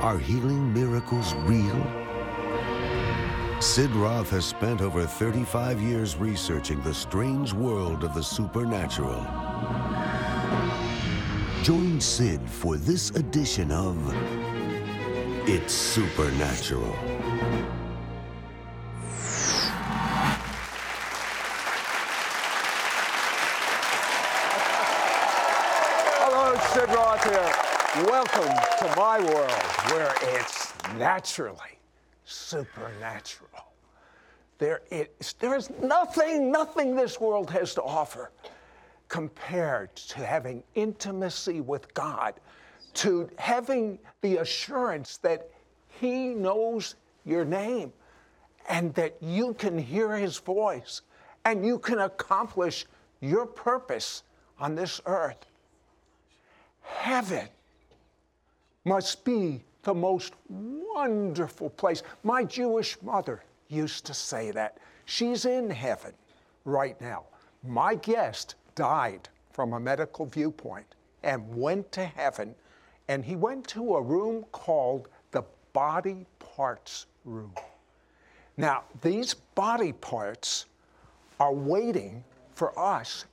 Are healing miracles real? Sid Roth has spent over 35 years researching the strange world of the supernatural. Join Sid for this edition of It's Supernatural. Hello, Sid Roth here. Welcome to my world where it's naturally supernatural. There is, there is nothing, nothing this world has to offer compared to having intimacy with God, to having the assurance that He knows your name and that you can hear His voice and you can accomplish your purpose on this earth. Heaven must be the most wonderful place. My Jewish mother used to say that. She's in heaven right now. My guest died from a medical viewpoint and went to heaven, and he went to a room called the body parts room. Now, these body parts are waiting for us.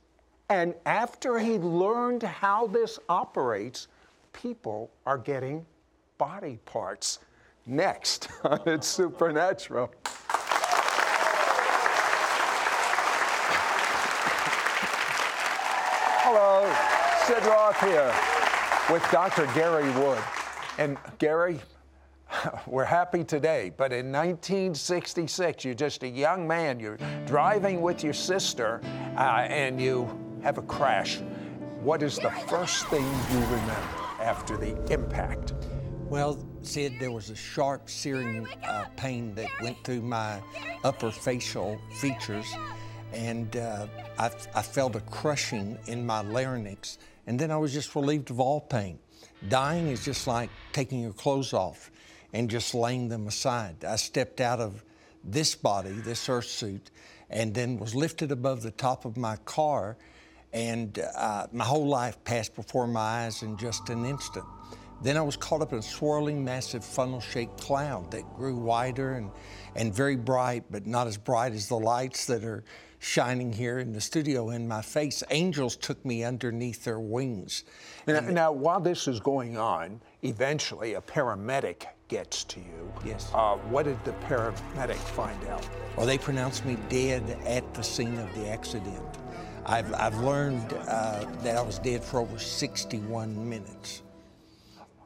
And after he learned how this operates, people are getting body parts. Next on It's Supernatural. Hello, Sid Roth here with Dr. Gary Wood. And Gary, we're happy today, but in 1966, you're just a young man. You're driving with your sister uh, and you have a crash. What is the first thing you remember after the impact? Well, Sid, there was a sharp, searing uh, pain that went through my upper facial features, and uh, I, I felt a crushing in my larynx, and then I was just relieved of all pain. Dying is just like taking your clothes off and just laying them aside. I stepped out of this body, this earth suit, and then was lifted above the top of my car, and uh, my whole life passed before my eyes in just an instant. Then I was caught up in a swirling, massive funnel shaped cloud that grew wider and, and very bright, but not as bright as the lights that are shining here in the studio in my face. Angels took me underneath their wings. Now, now, while this is going on, eventually a paramedic gets to you. Yes. Uh, what did the paramedic find out? Well, they pronounced me dead at the scene of the accident. I've, I've learned uh, that I was dead for over 61 minutes.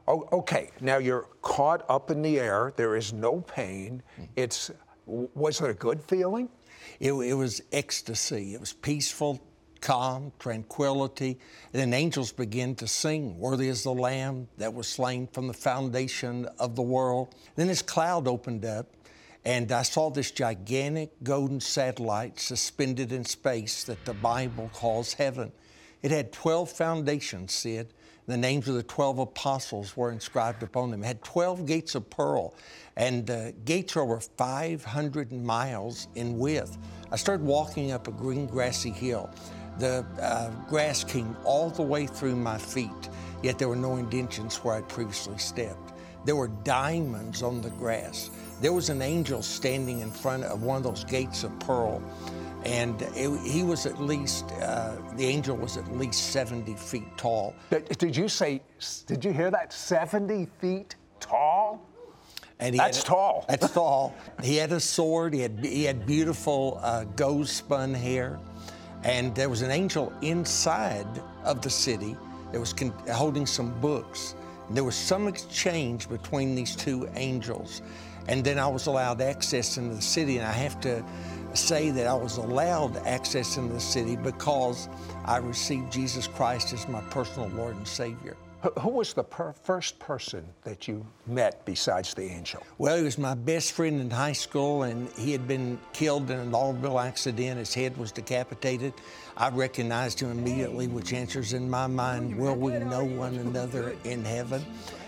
Oh, okay. Now you're caught up in the air. There is no pain. It's was it a good feeling? It, it was ecstasy. It was peaceful, calm, tranquility. And then angels began to sing, Worthy is the Lamb that was slain from the foundation of the world. Then this cloud opened up, and I saw this gigantic golden satellite suspended in space that the Bible calls heaven. It had 12 foundations, Sid. The names of the 12 apostles were inscribed upon them. It had 12 gates of pearl, and the gates are over 500 miles in width. I started walking up a green, grassy hill. The uh, grass came all the way through my feet, yet there were no indentions where I'd previously stepped. There were diamonds on the grass. There was an angel standing in front of one of those gates of pearl and it, he was at least uh, the angel was at least 70 feet tall Did you say? Did you hear that? Seventy feet tall. and he That's had, tall. that's tall he had a sword he had he had beautiful uh, gold spun hair and there was an angel inside of the city that was con- holding some books and there was some exchange between these two angels and then i was allowed access into the city and i have to say that I was allowed access into the city because I received Jesus Christ as my personal Lord and Savior. Who was the per- first person that you met besides the angel? Well, he was my best friend in high school, and he had been killed in an automobile accident. His head was decapitated. I recognized him immediately, which answers in my mind, will we know one another in heaven?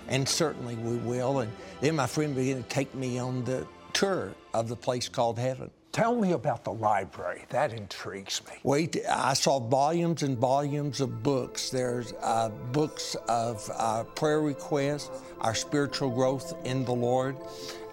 And certainly we will. And then my friend began to take me on the tour of the place called heaven. Tell me about the library. That intrigues me. Wait, I saw volumes and volumes of books. There's uh, books of uh, prayer requests, our spiritual growth in the Lord,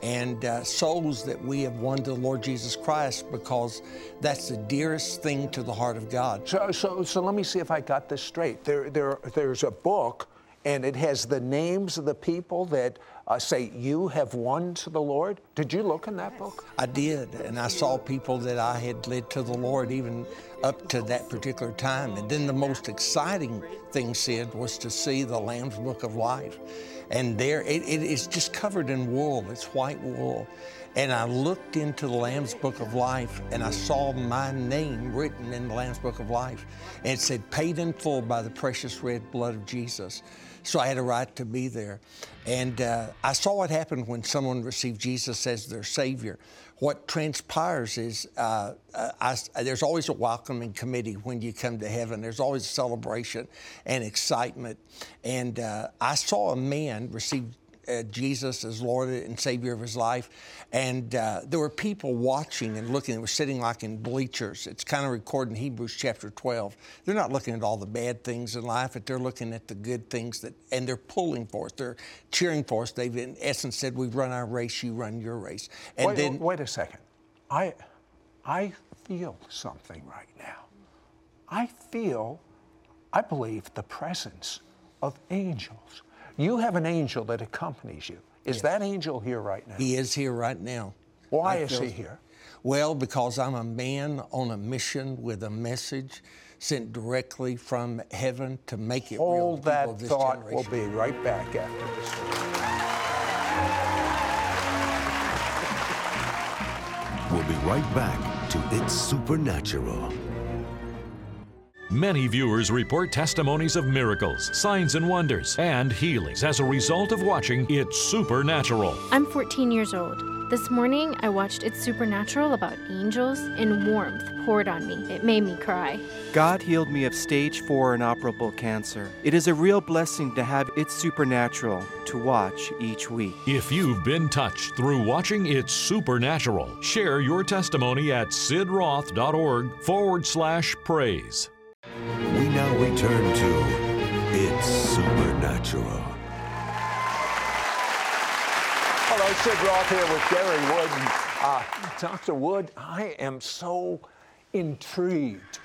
and uh, souls that we have won to the Lord Jesus Christ because that's the dearest thing to the heart of God. So, so, so let me see if I got this straight. There, there, there's a book, and it has the names of the people that uh, say you have won to the Lord? Did you look in that book? I did, and I saw people that I had led to the Lord even up to that particular time. And then the most exciting thing, Sid, was to see the Lamb's Book of Life. And there, it, it is just covered in wool, it's white wool. And I looked into the Lamb's Book of Life and I saw my name written in the Lamb's Book of Life. And it said, paid in full by the precious red blood of Jesus. So I had a right to be there. And uh, I saw what happened when someone received Jesus as their Savior. What transpires is uh, I, there's always a welcoming committee when you come to heaven. There's always celebration and excitement. And uh, I saw a man receive uh, Jesus as Lord and Savior of his life. And uh, there were people watching and looking. They were sitting like in bleachers. It's kind of recorded in Hebrews chapter 12. They're not looking at all the bad things in life, but they're looking at the good things that, and they're pulling for us. They're cheering for us. They've, in essence, said, We've run our race, you run your race. And wait, then, wait a second. I, I feel something right now. I feel, I believe, the presence of angels. You have an angel that accompanies you. Is yes. that angel here right now? He is here right now. Why I is he here? Well, because I'm a man on a mission with a message sent directly from heaven to make it Hold real. Hold that thought. Generation. We'll be right back after this. We'll be right back to It's Supernatural. Many viewers report testimonies of miracles, signs and wonders, and healings as a result of watching It's Supernatural. I'm 14 years old. This morning, I watched It's Supernatural about angels, and warmth poured on me. It made me cry. God healed me of stage 4 inoperable cancer. It is a real blessing to have It's Supernatural to watch each week. If you've been touched through watching It's Supernatural, share your testimony at sidroth.org forward slash praise. We turn to It's Supernatural. Hello, Sid Roth here with Gary Wood. Uh, Dr. Wood, I am so intrigued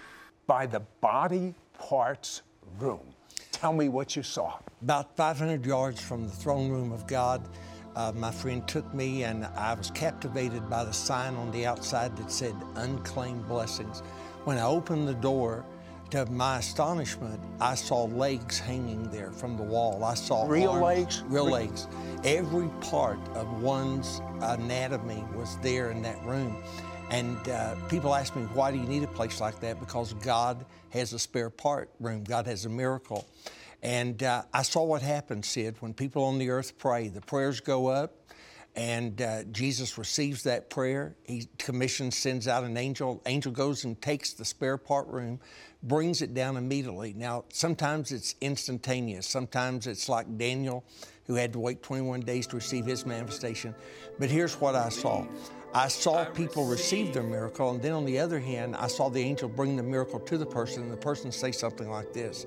by the body parts room. Tell me what you saw. About 500 yards from the throne room of God, uh, my friend took me and I was captivated by the sign on the outside that said unclaimed blessings. When I opened the door, to my astonishment, I saw legs hanging there from the wall. I saw real arms, legs? Real legs. Every part of one's anatomy was there in that room. And uh, people ask me, why do you need a place like that? Because God has a spare part room, God has a miracle. And uh, I saw what happens, Sid, when people on the earth pray. The prayers go up, and uh, Jesus receives that prayer. He commissions, sends out an angel. Angel goes and takes the spare part room, brings it down immediately. Now, sometimes it's instantaneous. Sometimes it's like Daniel, who had to wait 21 days to receive his manifestation. But here's what I saw. I saw people receive their miracle, and then on the other hand, I saw the angel bring the miracle to the person, and the person say something like this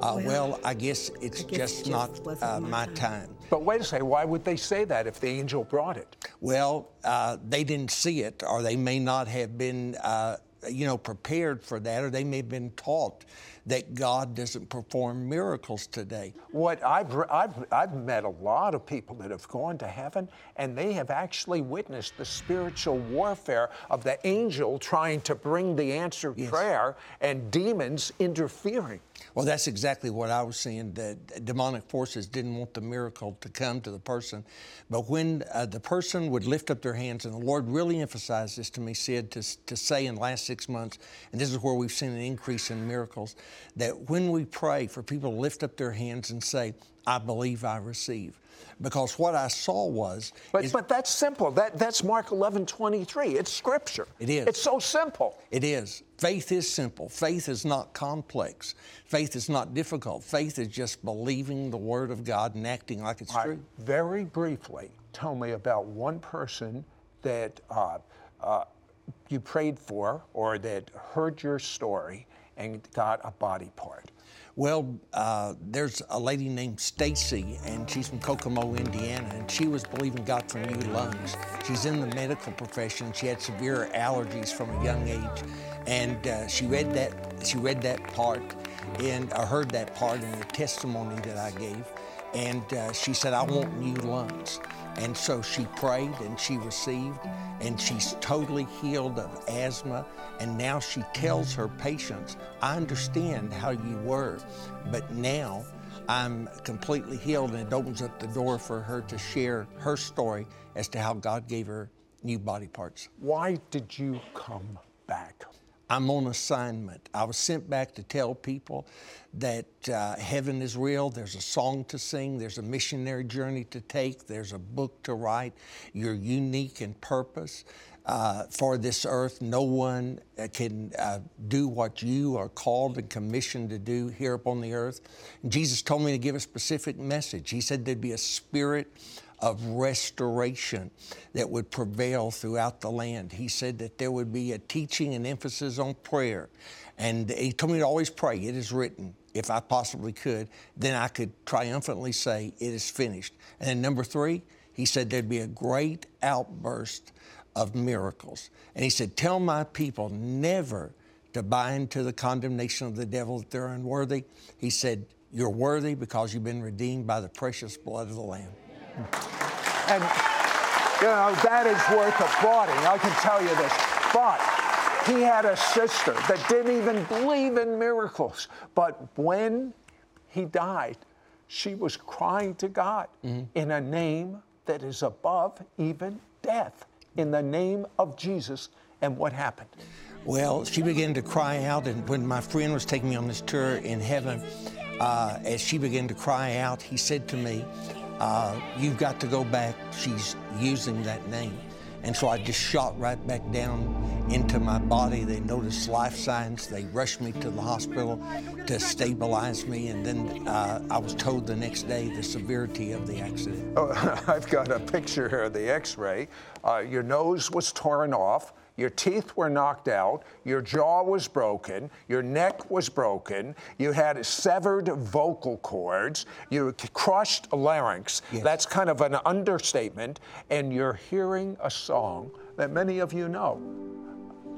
uh, well, well, I guess it's I guess just, not uh, my time. time. But wait a second, why would they say that if the angel brought it? Well, uh, they didn't see it, or they may not have been, uh, you know, prepared for that, or they may have been taught that God doesn't perform miracles today. What I've, I've, I've met a lot of people that have gone to heaven and they have actually witnessed the spiritual warfare of the angel trying to bring the answered yes. prayer and demons interfering. Well, that's exactly what I was seeing. The demonic forces didn't want the miracle to come to the person. But when uh, the person would lift up their hands, and the Lord really emphasized this to me, Sid, to, to say in the last six months, and this is where we've seen an increase in miracles, that when we pray for people to lift up their hands and say, I believe I receive. Because what I saw was. But, is- but that's simple. That, that's Mark 11 23. It's scripture. It is. It's so simple. It is. Faith is simple. Faith is not complex. Faith is not difficult. Faith is just believing the Word of God and acting like it's right, true. very briefly, tell me about one person that uh, uh, you prayed for or that heard your story and got a body part. Well, uh, there's a lady named Stacy, and she's from Kokomo, Indiana, and she was believing God for new lungs. She's in the medical profession. She had severe allergies from a young age, and uh, she read that she read that part, and I heard that part in the testimony that I gave, and uh, she said, "I want new lungs." And so she prayed and she received, and she's totally healed of asthma. And now she tells her patients, I understand how you were, but now I'm completely healed. And it opens up the door for her to share her story as to how God gave her new body parts. Why did you come back? I'm on assignment. I was sent back to tell people that uh, heaven is real. There's a song to sing. There's a missionary journey to take. There's a book to write. You're unique in purpose. Uh, for this earth, no one uh, can uh, do what you are called and commissioned to do here upon the earth. Jesus told me to give a specific message. He said there'd be a spirit of restoration that would prevail throughout the land. He said that there would be a teaching and emphasis on prayer. And he told me to always pray, it is written. If I possibly could, then I could triumphantly say, it is finished. And then number three, he said there'd be a great outburst of miracles. And he said, Tell my people never to buy into the condemnation of the devil that they're unworthy. He said, You're worthy because you've been redeemed by the precious blood of the Lamb. And, you know, that is worth applauding, I can tell you this. But he had a sister that didn't even believe in miracles. But when he died, she was crying to God in a name that is above even death, in the name of Jesus. And what happened? Well, she began to cry out, and when my friend was taking me on this tour in heaven, uh, as she began to cry out, he said to me, uh, You've got to go back. She's using that name. And so I just shot right back down into my body. They noticed life signs. They rushed me to the hospital to stabilize me. And then uh, I was told the next day the severity of the accident. Oh, I've got a picture here of the x ray. Uh, your nose was torn off. Your teeth were knocked out, your jaw was broken, your neck was broken, you had severed vocal cords, you crushed larynx. Yes. That's kind of an understatement, and you're hearing a song that many of you know.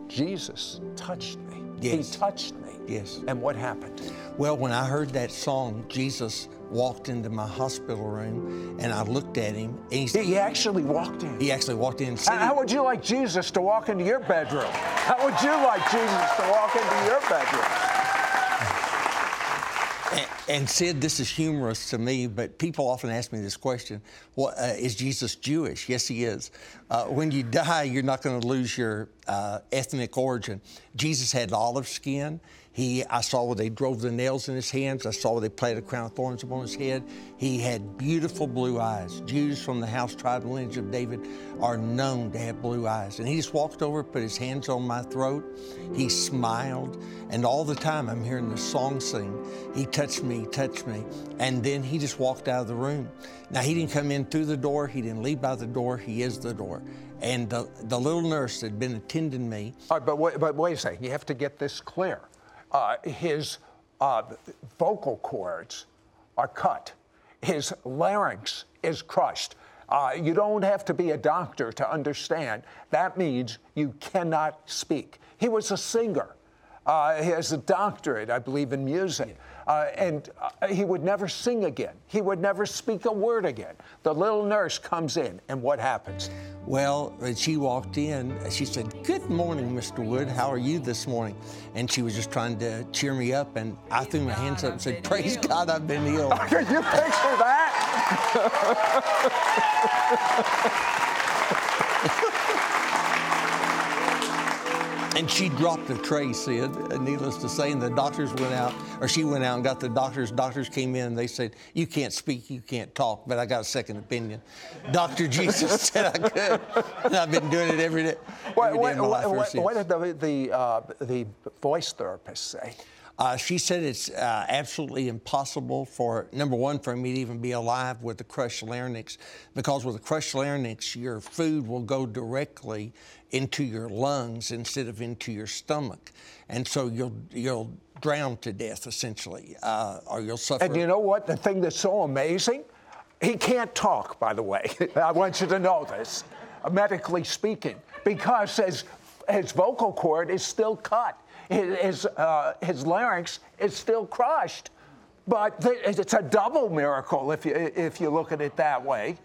Jesus touched me. Yes. He touched me. Yes. And what happened? Well, when I heard that song, Jesus walked into my hospital room and I looked at him and he, He actually walked in. he actually walked in and said, How would you like Jesus to walk into your bedroom? How would you like Jesus to walk into your bedroom? And, and Sid, this is humorous to me, but people often ask me this question: well, uh, Is Jesus Jewish? Yes, he is. Uh, when you die, you're not going to lose your uh, ethnic origin. Jesus had olive skin. He, I saw where they drove the nails in his hands. I saw where they planted a crown of thorns upon his head. He had beautiful blue eyes. Jews from the house, tribe, and lineage of David are known to have blue eyes. And he just walked over, put his hands on my throat. He smiled, and all the time I'm hearing the song sing. He touched me, touched me, and then he just walked out of the room. Now he didn't come in through the door. He didn't leave by the door. He is the door. And the, the little nurse that had been attending me, All right, but wait, but wait a second. You have to get this clear. Uh, his uh, vocal cords are cut. His larynx is crushed. Uh, you don't have to be a doctor to understand. That means you cannot speak. He was a singer. Uh, he has a doctorate, I believe, in music. Uh, and uh, he would never sing again. He would never speak a word again. The little nurse comes in, and what happens? Well, she walked in, she said, Good morning, Mr. Wood. How are you this morning? And she was just trying to cheer me up. And I threw my hands up and said, Praise God, I've been healed. Can you picture that? And she dropped a tray, Sid, needless to say, and the doctors went out, or she went out and got the doctors. Doctors came in and they said, You can't speak, you can't talk, but I got a second opinion. Dr. Jesus said I could, and I've been doing it every day. What, every day my life what, what, what did the, the, uh, the voice therapist say? Uh, she said it's uh, absolutely impossible for, number one, for me to even be alive with a crushed larynx, because with a crushed larynx, your food will go directly into your lungs instead of into your stomach. And so you'll, you'll drown to death, essentially, uh, or you'll suffer. And you know what? The thing that's so amazing, he can't talk, by the way. I want you to know this, medically speaking, because his, his vocal cord is still cut. His, uh, his larynx is still crushed. But it's a double miracle if you, if you look at it that way.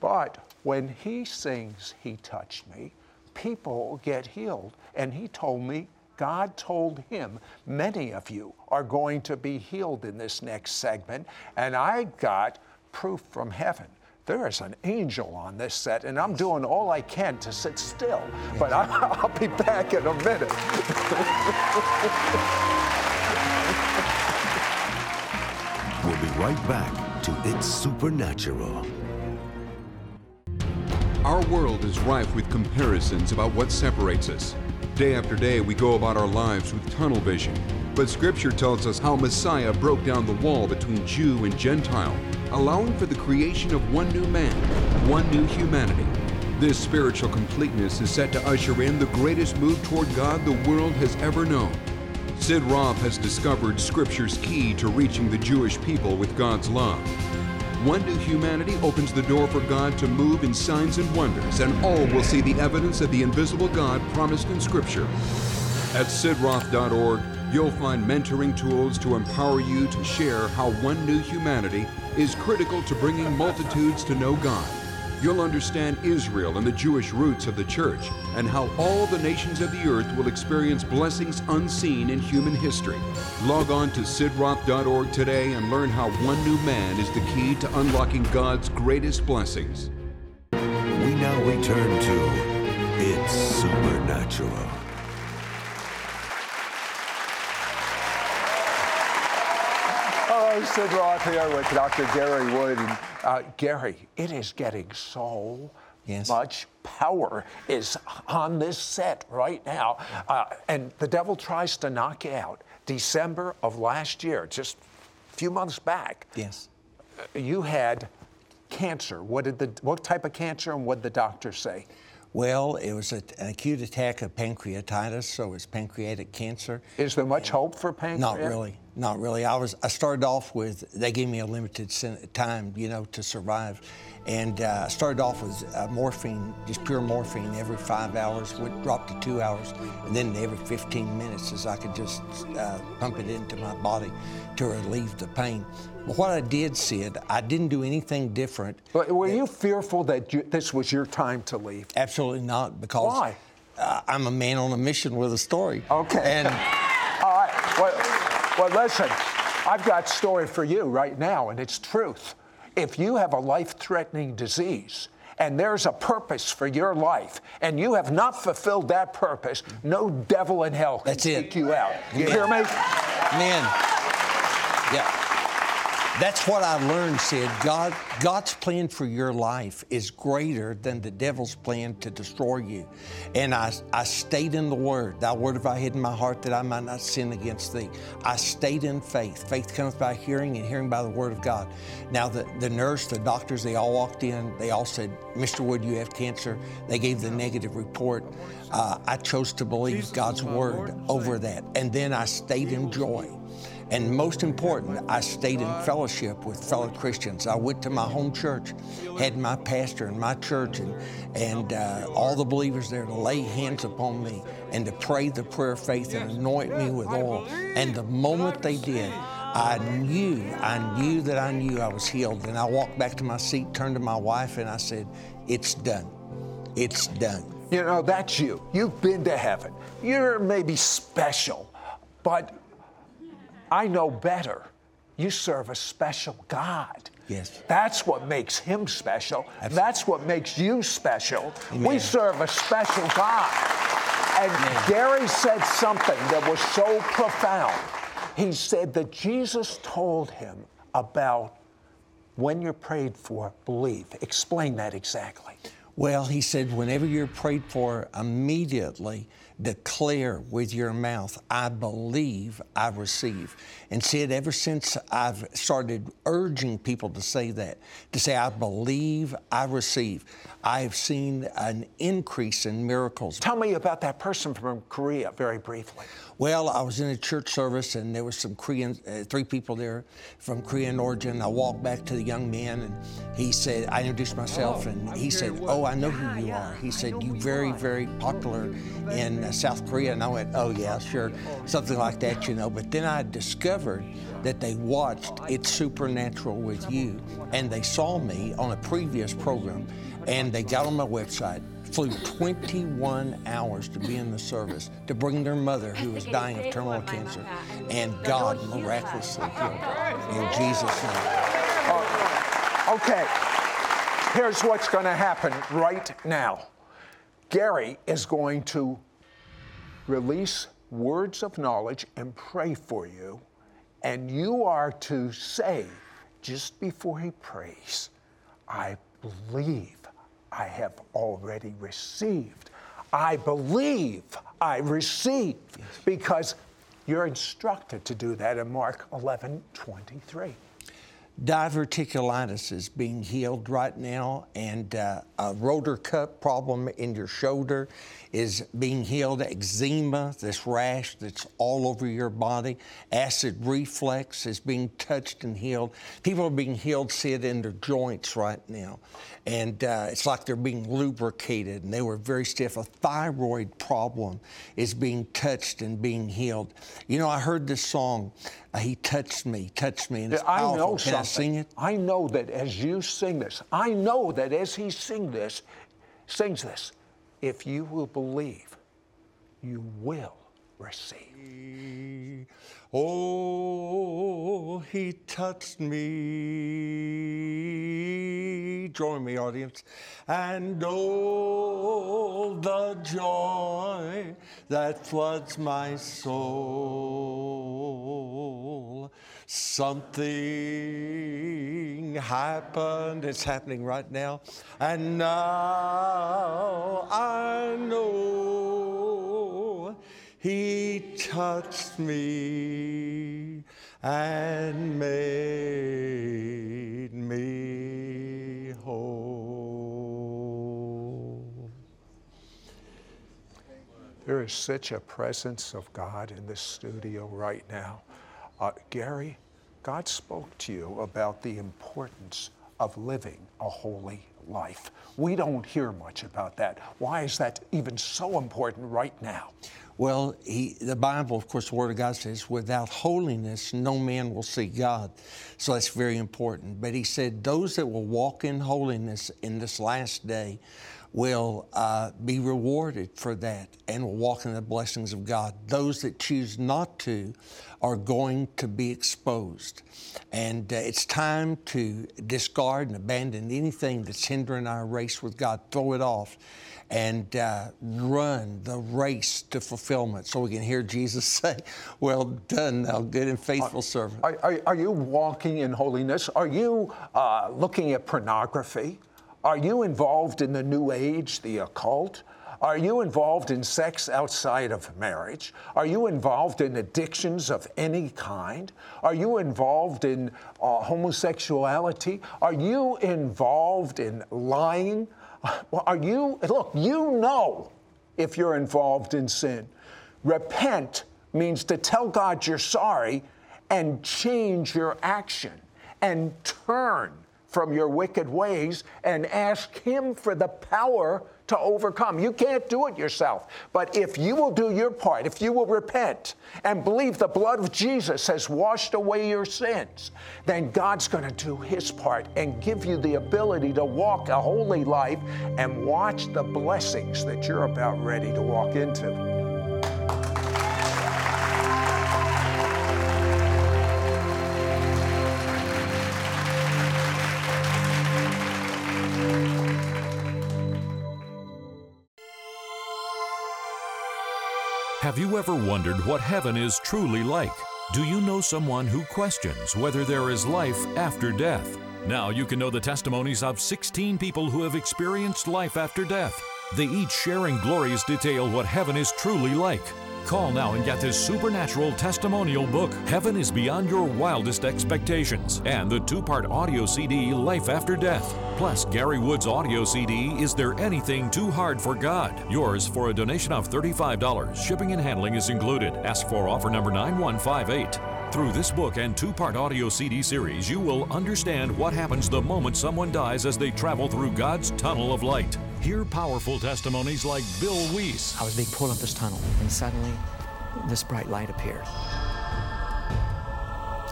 But when he sings, He Touched Me, people get healed. And he told me, God told him, many of you are going to be healed in this next segment. And I got proof from heaven. There is an angel on this set, and I'm doing all I can to sit still. But I, I'll be back in a minute. We'll be right back to It's Supernatural. Our world is rife with comparisons about what separates us. Day after day, we go about our lives with tunnel vision. But Scripture tells us how Messiah broke down the wall between Jew and Gentile, allowing for the creation of one new man, one new humanity. This spiritual completeness is set to usher in the greatest move toward God the world has ever known. Sid Roth has discovered Scripture's key to reaching the Jewish people with God's love. One new humanity opens the door for God to move in signs and wonders, and all will see the evidence of the invisible God promised in Scripture. At sidroth.org, you'll find mentoring tools to empower you to share how one new humanity is critical to bringing multitudes to know God. You'll understand Israel and the Jewish roots of the church, and how all the nations of the earth will experience blessings unseen in human history. Log on to sidroth.org today and learn how one new man is the key to unlocking God's greatest blessings. We now return to It's Supernatural. Hello, Sid Roth here with Dr. Gary Wood. And, uh, Gary, it is getting so Yes. much power is on this set right now. Uh, and the devil tries to knock you out. December of last year, just a few months back, yes. you had cancer. What did the what type of cancer and what did the doctor say? Well, it was a, an acute attack of pancreatitis, so it was pancreatic cancer. Is there much hope for pancreas? Not really, not really. I was I started off with they gave me a limited time, you know, to survive, and uh, I started off with uh, morphine, just pure morphine, every five hours. Went dropped to two hours, and then every 15 minutes, as I could just uh, pump it into my body to relieve the pain. What I did, Sid, I didn't do anything different. But were you fearful that you, this was your time to leave? Absolutely not, because Why? Uh, I'm a man on a mission with a story. Okay. And All right. Well, well, listen, I've got a story for you right now, and it's truth. If you have a life threatening disease, and there's a purpose for your life, and you have not fulfilled that purpose, no devil in hell can That's it. take you out. You Amen. hear me? Man, yeah. That's what I learned, Sid. God, God's plan for your life is greater than the devil's plan to destroy you. And I, I stayed in the Word. Thy Word have I hid in my heart that I might not sin against thee. I stayed in faith. Faith cometh by hearing, and hearing by the Word of God. Now, the, the nurse, the doctors, they all walked in. They all said, Mr. Wood, you have cancer. They gave the negative report. Uh, I chose to believe God's Word over that. And then I stayed in joy. And most important, I stayed in fellowship with fellow Christians. I went to my home church, had my pastor in my church, and, and uh, all the believers there to lay hands upon me and to pray the prayer of faith and anoint me with oil. And the moment they did, I knew, I knew that I knew I was healed. And I walked back to my seat, turned to my wife, and I said, It's done. It's done. You know, that's you. You've been to heaven. You're maybe special, but I know better. You serve a special God. Yes. That's what makes him special. Absolutely. That's what makes you special. We serve a special God. And Gary said something that was so profound. He said that Jesus told him about when you're prayed for, believe. Explain that exactly. Well, he said, whenever you're prayed for, immediately declare with your mouth, I believe I receive. And said, ever since I've started urging people to say that, to say, I believe I receive, I've seen an increase in miracles. Tell me about that person from Korea very briefly. Well, I was in a church service and there was some Korean, uh, three people there from Korean origin. I walked back to the young man and he said, I introduced myself and he said, Oh, I know who you are. He said, You very, very popular in uh, South Korea. And I went, Oh, yeah, sure. Something like that, you know. But then I discovered that they watched It's Supernatural with you and they saw me on a previous program and they got on my website flew 21 hours to be in the service to bring their mother, who was dying of terminal cancer, and God miraculously healed her. In Jesus' name. Uh, okay, here's what's going to happen right now Gary is going to release words of knowledge and pray for you, and you are to say, just before he prays, I believe I have already received. I believe I receive because you're instructed to do that in Mark 11 23 diverticulitis is being healed right now, and uh, a rotor cuff problem in your shoulder is being healed. Eczema, this rash that's all over your body, acid reflux is being touched and healed. People are being healed, see it in their joints right now, and uh, it's like they're being lubricated, and they were very stiff. A thyroid problem is being touched and being healed. You know, I heard this song. Uh, he touched me, touched me, and it's I powerful. Know Can something. I sing it? I know that as you sing this, I know that as he sing this, sings this, if you will believe, you will receive. Oh, he touched me. Join me, audience. And oh, the joy that floods my soul. Something happened. It's happening right now. And now I know he touched me and made me whole. There is such a presence of God in this studio right now. Uh, Gary, God spoke to you about the importance of living a holy life. We don't hear much about that. Why is that even so important right now? Well, he, the Bible, of course, the Word of God says, without holiness, no man will see God. So that's very important. But he said, those that will walk in holiness in this last day will uh, be rewarded for that and will walk in the blessings of God. Those that choose not to are going to be exposed. And uh, it's time to discard and abandon anything that's hindering our race with God, throw it off. And uh, run the race to fulfillment so we can hear Jesus say, Well done, thou good and faithful servant. Are, are, are you walking in holiness? Are you uh, looking at pornography? Are you involved in the New Age, the occult? Are you involved in sex outside of marriage? Are you involved in addictions of any kind? Are you involved in uh, homosexuality? Are you involved in lying? Are you, look, you know if you're involved in sin. Repent means to tell God you're sorry and change your action and turn from your wicked ways and ask Him for the power to overcome. You can't do it yourself. But if you will do your part, if you will repent and believe the blood of Jesus has washed away your sins, then God's going to do His part and give you the ability to walk a holy life and watch the blessings that you're about ready to walk into. Have you ever wondered what heaven is truly like? Do you know someone who questions whether there is life after death? Now you can know the testimonies of 16 people who have experienced life after death. They each share in glorious detail what heaven is truly like. Call now and get this supernatural testimonial book, Heaven is Beyond Your Wildest Expectations, and the two part audio CD, Life After Death. Plus, Gary Wood's audio CD, Is There Anything Too Hard for God? Yours for a donation of $35. Shipping and handling is included. Ask for offer number 9158. Through this book and two part audio CD series, you will understand what happens the moment someone dies as they travel through God's tunnel of light. Hear powerful testimonies like Bill Wiese. I was being pulled up this tunnel, and suddenly this bright light appeared.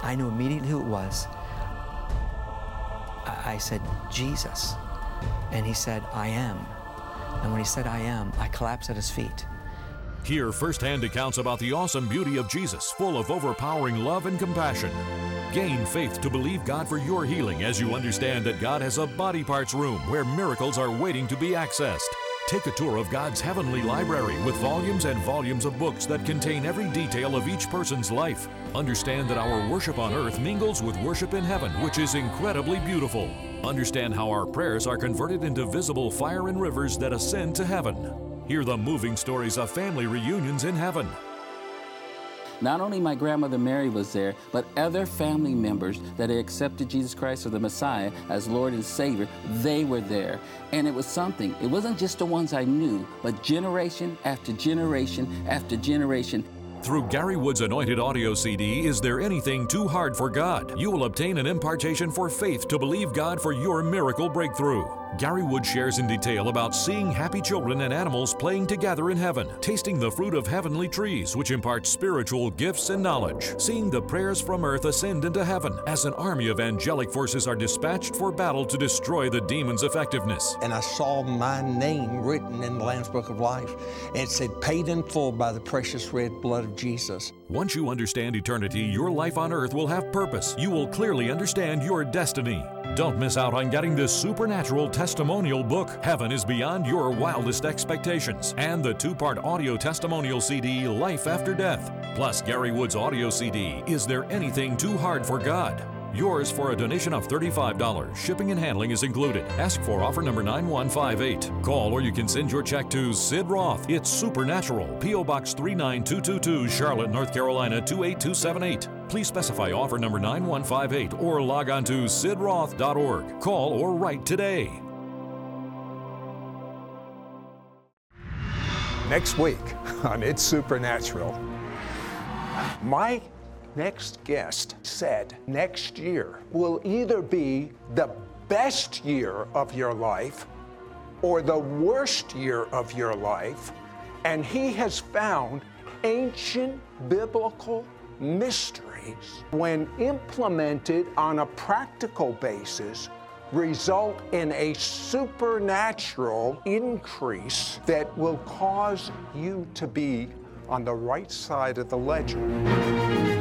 I knew immediately who it was. I, I said, Jesus. And he said, I am. And when he said, I am, I collapsed at his feet. Hear firsthand accounts about the awesome beauty of Jesus, full of overpowering love and compassion. Gain faith to believe God for your healing as you understand that God has a body parts room where miracles are waiting to be accessed. Take a tour of God's heavenly library with volumes and volumes of books that contain every detail of each person's life. Understand that our worship on earth mingles with worship in heaven, which is incredibly beautiful. Understand how our prayers are converted into visible fire and rivers that ascend to heaven. Hear the moving stories of family reunions in heaven. Not only my grandmother Mary was there, but other family members that had accepted Jesus Christ or the Messiah as Lord and Savior, they were there. And it was something. It wasn't just the ones I knew, but generation after generation after generation. Through Gary Wood's anointed audio CD, Is There Anything Too Hard for God? You will obtain an impartation for faith to believe God for your miracle breakthrough. Gary Wood shares in detail about seeing happy children and animals playing together in heaven, tasting the fruit of heavenly trees, which impart spiritual gifts and knowledge, seeing the prayers from earth ascend into heaven as an army of angelic forces are dispatched for battle to destroy the demon's effectiveness. And I saw my name written in the Lamb's Book of Life, and it said, Paid in full by the precious red blood of Jesus. Once you understand eternity, your life on earth will have purpose. You will clearly understand your destiny. Don't miss out on getting this supernatural testimonial book, Heaven is Beyond Your Wildest Expectations, and the two part audio testimonial CD, Life After Death. Plus, Gary Wood's audio CD, Is There Anything Too Hard for God? Yours for a donation of $35. Shipping and handling is included. Ask for offer number 9158. Call or you can send your check to Sid Roth. It's Supernatural. P.O. Box 39222, Charlotte, North Carolina 28278. Please specify offer number 9158 or log on to sidroth.org. Call or write today. Next week on It's Supernatural, my next guest said next year will either be the best year of your life or the worst year of your life, and he has found ancient biblical mysteries, when implemented on a practical basis, result in a supernatural increase that will cause you to be on the right side of the ledger.